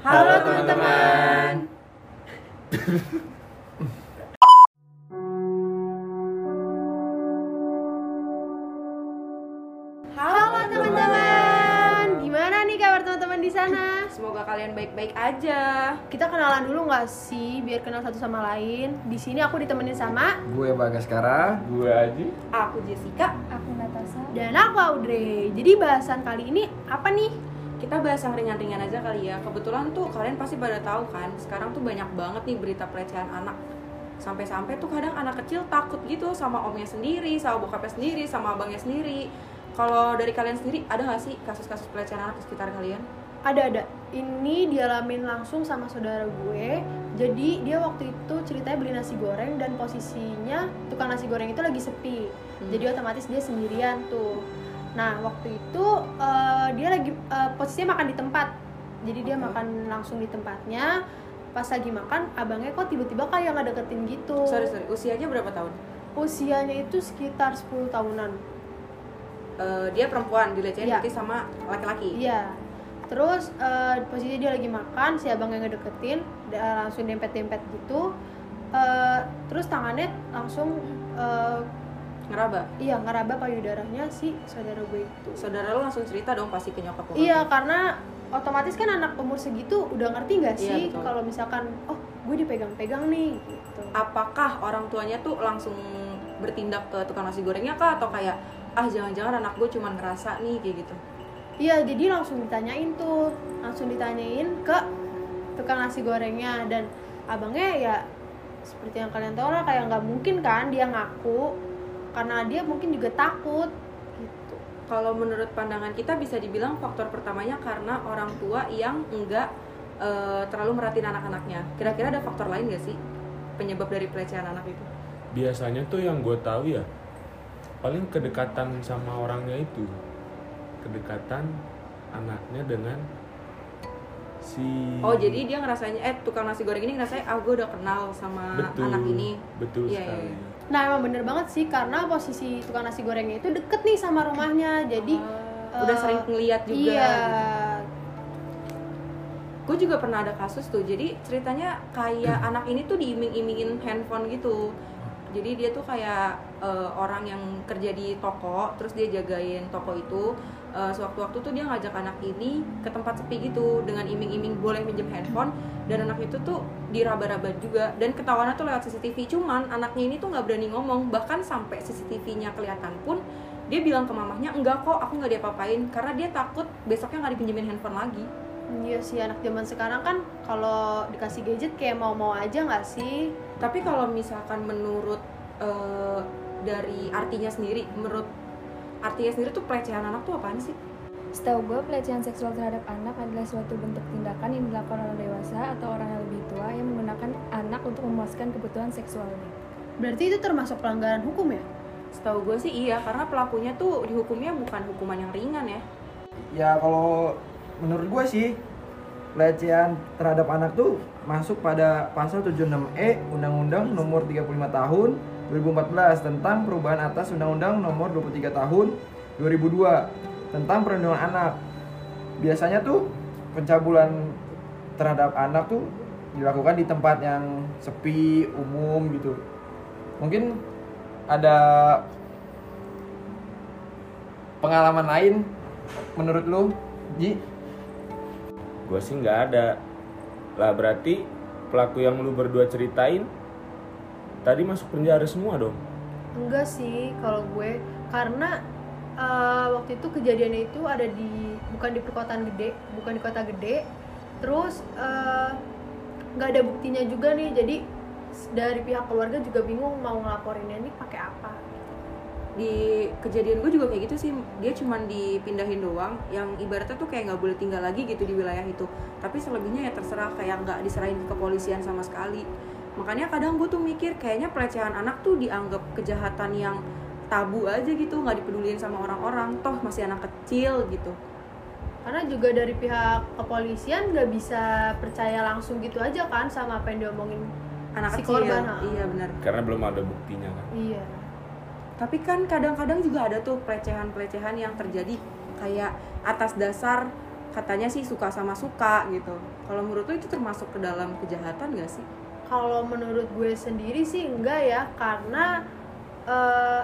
Halo teman-teman. Halo teman-teman, gimana nih kabar teman-teman di sana? Semoga kalian baik-baik aja. Kita kenalan dulu nggak sih, biar kenal satu sama lain. Di sini aku ditemenin sama Gue Bagaskara. Gue Aji. Aku Jessica. Aku Natasha. dan aku Audrey. Jadi bahasan kali ini apa nih? Kita bahas yang ringan-ringan aja kali ya. Kebetulan tuh kalian pasti pada tahu kan, sekarang tuh banyak banget nih berita pelecehan anak. Sampai-sampai tuh kadang anak kecil takut gitu sama omnya sendiri, sama bokapnya sendiri, sama abangnya sendiri. Kalau dari kalian sendiri ada gak sih kasus-kasus pelecehan anak di sekitar kalian? Ada ada. Ini dialamin langsung sama saudara gue. Jadi dia waktu itu ceritanya beli nasi goreng dan posisinya tukang nasi goreng itu lagi sepi. Hmm. Jadi otomatis dia sendirian tuh. Nah waktu itu eh, dia lagi eh, posisinya makan di tempat. Jadi dia Oke. makan langsung di tempatnya. Pas lagi makan, abangnya kok tiba-tiba kayak nggak deketin gitu. Sorry sorry, usianya berapa tahun? Usianya itu sekitar 10 tahunan. Eh, dia perempuan dilecehin Iya. berarti sama laki-laki. Iya. Terus eh, posisi dia lagi makan, si abangnya ngedeketin, dia langsung dempet-dempet gitu. Eh, terus tangannya langsung eh, Ngeraba. iya ngeraba payudaranya si saudara gue itu. Saudara lo langsung cerita dong pasti ke nyokap. Iya, karena otomatis kan anak umur segitu udah ngerti nggak Iya, sih betul. kalau misalkan oh gue dipegang-pegang nih gitu. apakah orang tuanya tuh langsung bertindak ke tukang nasi gorengnya kah atau kayak ah jangan-jangan anak gue cuma ngerasa nih kayak gitu Iya, jadi langsung ditanyain tuh, langsung ditanyain ke tukang nasi gorengnya dan abangnya ya seperti yang kalian tahu lah kayak nggak mungkin kan dia ngaku karena dia mungkin juga takut gitu. kalau menurut pandangan kita bisa dibilang faktor pertamanya karena orang tua yang enggak eh, terlalu merhatiin anak-anaknya kira-kira ada faktor lain gak sih penyebab dari pelecehan anak itu Biasanya tuh yang gue tahu ya paling kedekatan sama orangnya itu. Kedekatan anaknya dengan si oh jadi dia ngerasanya eh tukang nasi goreng ini ngerasanya ah gue udah kenal sama betul, anak ini Betul Iya, sekali. iya. Nah emang bener banget sih karena posisi tukang nasi gorengnya itu deket nih sama rumahnya jadi Ah, udah eh, sering ngeliat juga iya gitu. gue juga pernah ada kasus tuh jadi ceritanya kayak anak ini tuh diiming-imingin handphone gitu jadi dia tuh kayak eh, orang yang kerja di toko terus dia jagain toko itu Eh, sewaktu-waktu tuh dia ngajak anak ini ke tempat sepi gitu dengan iming-iming boleh minjem handphone. Dan anak itu tuh diraba-raba juga. Dan ketahuannya tuh lewat CCTV cuman anaknya ini tuh nggak berani ngomong. Bahkan sampai CCTV-nya kelihatan pun dia bilang ke mamahnya enggak kok aku nggak diapa-apain. Karena dia takut besoknya nggak dipinjemin handphone lagi. Iya sih anak zaman sekarang kan kalau dikasih gadget kayak mau-mau aja nggak sih? tapi kalau misalkan menurut eh, dari artinya sendiri menurut artinya sendiri tuh pelecehan anak tuh apaan sih Setahu gue, pelecehan seksual terhadap anak adalah suatu bentuk tindakan yang dilakukan oleh dewasa atau orang yang lebih tua yang menggunakan anak untuk memuaskan kebutuhan seksualnya. Berarti itu termasuk pelanggaran hukum ya? setahu gue sih iya karena pelakunya tuh dihukumnya bukan hukuman yang ringan ya Ya kalau menurut gue sih pelecehan terhadap anak tuh masuk pada pasal 76E Undang-Undang Nomor 35 Tahun 2014 tentang perubahan atas Undang-Undang Nomor 23 Tahun 2002 tentang perlindungan anak. Biasanya tuh pencabulan terhadap anak tuh dilakukan di tempat yang sepi, umum gitu. Mungkin ada pengalaman lain menurut lu, Ji? Gue sih nggak ada. Lah berarti pelaku yang lu berdua ceritain tadi masuk penjara semua dong. Enggak sih kalau gue karena eh, waktu itu kejadiannya itu ada di bukan di perkotaan gede, bukan di kota gede. Terus eh, nggak ada buktinya juga nih, jadi dari pihak keluarga juga bingung mau ngelaporinnya ini pakai apa. di kejadian gue juga kayak gitu sih dia cuman dipindahin doang yang ibaratnya tuh kayak nggak boleh tinggal lagi gitu di wilayah itu tapi selebihnya ya terserah kayak nggak diserahin ke kepolisian sama sekali makanya kadang gue tuh mikir kayaknya pelecehan anak tuh dianggap kejahatan yang tabu aja gitu nggak dipedulin sama orang-orang toh masih anak kecil gitu Karena juga dari pihak kepolisian nggak bisa percaya langsung gitu aja kan sama apa yang diomongin anak Si kecil korban, ha. iya benar Karena belum ada buktinya kan. Iya. tapi kan kadang-kadang juga ada tuh pelecehan-pelecehan yang terjadi kayak atas dasar katanya sih suka sama suka gitu Kalau menurut lo itu termasuk ke dalam kejahatan gak sih? Kalau menurut gue sendiri sih enggak ya karena eh,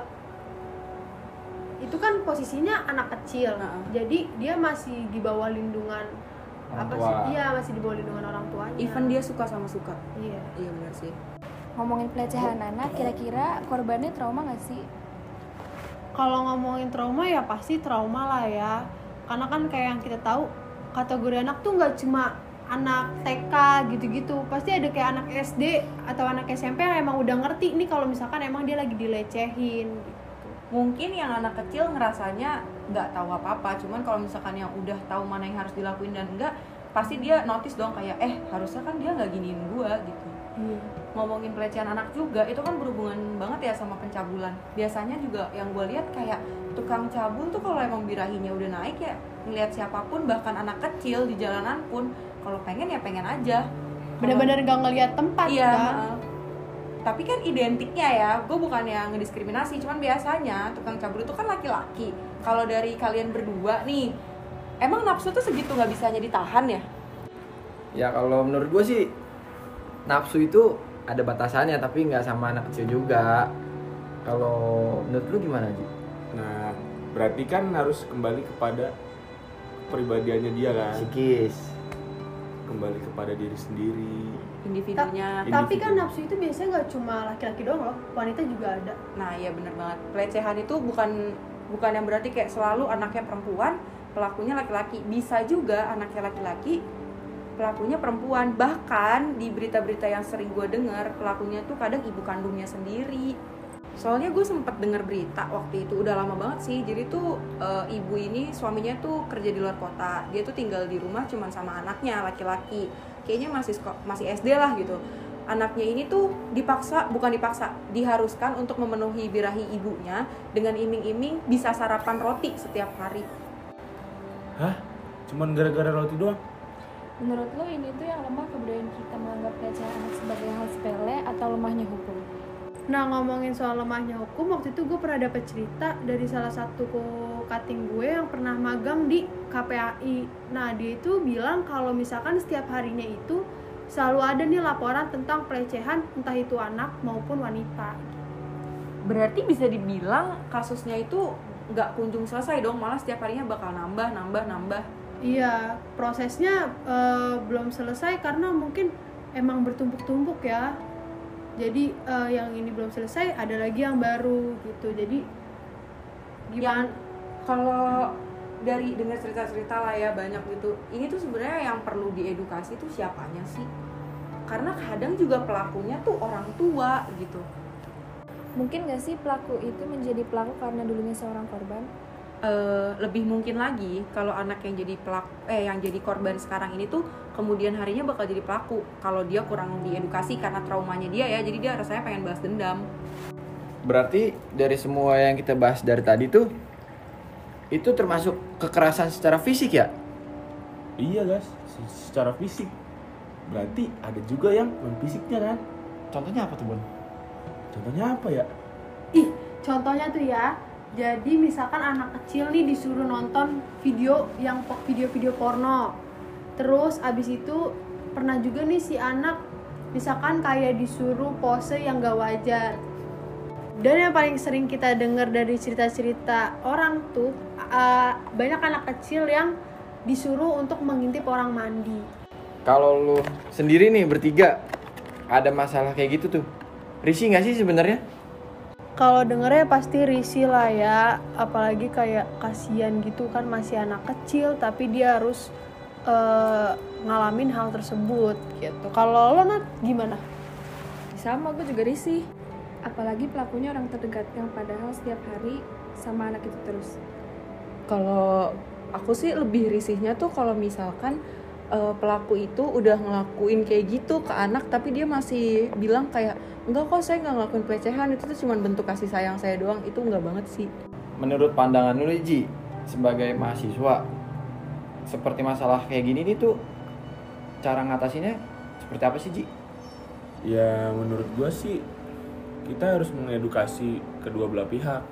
itu kan posisinya anak kecil Heeh. jadi dia masih di bawah lindungan Orang apa tua. sih iya masih di bawah lindungan orang tuanya Even dia suka sama suka. iya Iya benar sih. Ngomongin pelecehan anak, kira-kira korbannya trauma nggak sih? kalau ngomongin trauma ya pasti trauma lah ya karena kan kayak yang kita tahu kategori anak tuh nggak cuma anak TK gitu-gitu pasti ada kayak anak SD atau anak SMP yang emang udah ngerti nih kalau misalkan emang dia lagi dilecehin gitu. Mungkin yang anak kecil ngerasanya nggak tahu apa-apa, cuman kalau misalkan yang udah tahu mana yang harus dilakuin dan enggak, pasti dia notice dong kayak eh harusnya kan dia nggak giniin gua gitu. ngomongin pelecehan anak juga itu kan berhubungan banget ya sama pencabulan biasanya juga yang gue lihat kayak tukang cabul tuh kalau emang birahinya udah naik ya ngelihat siapa pun bahkan anak kecil di jalanan pun kalau pengen ya pengen aja bener-bener gak ngelihat tempat iya kan tapi kan identiknya ya gue bukan yang ngediskriminasi cuman biasanya tukang cabul itu kan laki-laki kalau dari kalian berdua nih emang nafsu tuh segitu nggak bisanya ditahan ya Ya kalau menurut gue sih nafsu itu ada batasannya tapi nggak sama anak kecil juga. Kalau menurut lu gimana Ji? Nah, berarti kan harus kembali kepada kepribadiannya dia kan, Psikis. Kembali kepada diri sendiri. individunya. Tapi kan individu. nafsu itu biasanya nggak cuma laki-laki doang loh wanita juga ada. Nah iya bener banget. Pelecehan itu bukan bukan yang berarti kayak selalu anaknya perempuan pelakunya laki-laki. Bisa juga anaknya laki-laki pelakunya perempuan. Bahkan di berita-berita yang sering gue dengar pelakunya tuh kadang ibu kandungnya sendiri soalnya gue sempet denger berita waktu itu udah lama banget sih jadi tuh eh, ibu ini suaminya tuh kerja di luar kota dia tuh tinggal di rumah cuman sama anaknya laki-laki kayaknya masih masih SD lah gitu anaknya ini tuh dipaksa bukan dipaksa diharuskan untuk memenuhi birahi ibunya dengan iming-iming bisa sarapan roti setiap hari Hah? Cuman gara-gara roti doang? Menurut lo ini tuh yang lemah kebudayaan kita menganggap pelecehan anak sebagai hal sepele atau lemahnya hukum? Nah ngomongin soal lemahnya hukum, waktu itu gue pernah dapet cerita dari salah satu cutting gue yang pernah magang di KPAI. Nah dia itu bilang kalau misalkan setiap harinya itu selalu ada nih laporan tentang pelecehan entah itu anak maupun wanita. berarti bisa dibilang kasusnya itu nggak kunjung selesai dong malah setiap harinya bakal nambah nambah nambah Iya prosesnya eh, belum selesai karena mungkin emang bertumpuk-tumpuk ya. Jadi eh, yang ini belum selesai ada lagi yang baru gitu. Jadi gimana? kalau dari dengar cerita-cerita lah ya banyak gitu ini tuh sebenarnya yang perlu diedukasi tuh siapanya sih karena kadang juga pelakunya tuh orang tua gitu Mungkin gak sih pelaku itu menjadi pelaku karena dulunya seorang korban? Eh, lebih mungkin lagi kalau anak yang jadi pelaku eh yang jadi korban sekarang ini tuh kemudian harinya bakal jadi pelaku kalau dia kurang diedukasi karena traumanya dia ya jadi dia rasanya pengen balas dendam Berarti dari semua yang kita bahas dari tadi tuh itu termasuk kekerasan secara fisik ya? Iya guys, se- secara fisik. Berarti ada juga yang non fisiknya kan? Contohnya apa tuh, Bun? Contohnya apa ya? Ih, contohnya tuh ya. Jadi misalkan anak kecil nih disuruh nonton video yang video-video porno. Terus abis itu pernah juga nih si anak misalkan kayak disuruh pose yang gak wajar. Dan yang paling sering kita dengar dari cerita-cerita orang tuh uh, banyak anak kecil yang disuruh untuk mengintip orang mandi. Kalau lu sendiri nih bertiga ada masalah kayak gitu tuh. Risih nggak sih sebenarnya? Kalau dengernya pasti risih lah ya, apalagi kayak kasihan gitu kan masih anak kecil tapi dia harus eh, ngalamin hal tersebut gitu. Kalau lo Nat gimana? Sama, gue juga risih. Apalagi pelakunya orang terdekat yang padahal setiap hari sama anak itu terus. kalau aku sih lebih risihnya tuh kalau misalkan eh, pelaku itu udah ngelakuin kayak gitu ke anak tapi dia masih bilang kayak enggak kok saya nggak ngelakuin pelecehan itu tuh cuma bentuk kasih sayang saya doang itu enggak banget sih Menurut pandangan lu Ji sebagai mahasiswa seperti masalah kayak gini nih tuh cara ngatasinnya seperti apa sih, Ji? Ya menurut gua sih kita harus mengedukasi kedua belah pihak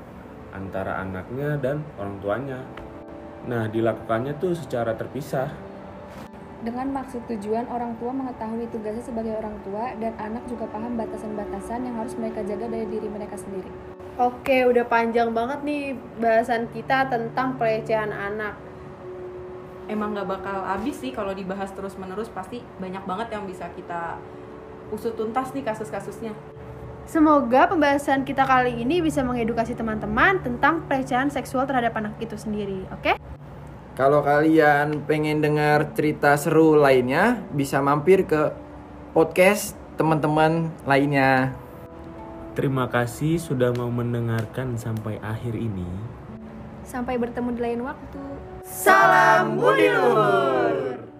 antara anaknya dan orang tuanya. Nah dilakukannya tuh secara terpisah. Dengan maksud tujuan orang tua mengetahui tugasnya sebagai orang tua dan anak juga paham batasan-batasan yang harus mereka jaga dari diri mereka sendiri. Oke, udah panjang banget nih bahasan kita tentang pelecehan anak. emang nggak bakal habis sih kalau dibahas terus menerus pasti banyak banget yang bisa kita usut tuntas nih kasus-kasusnya Semoga pembahasan kita kali ini bisa mengedukasi teman-teman tentang pelecehan seksual terhadap anak itu sendiri, oke? Kalau kalian pengen dengar cerita seru lainnya, bisa mampir ke podcast teman-teman lainnya. Terima kasih sudah mau mendengarkan sampai akhir ini. Sampai bertemu di lain waktu. Salam Budi Luhur.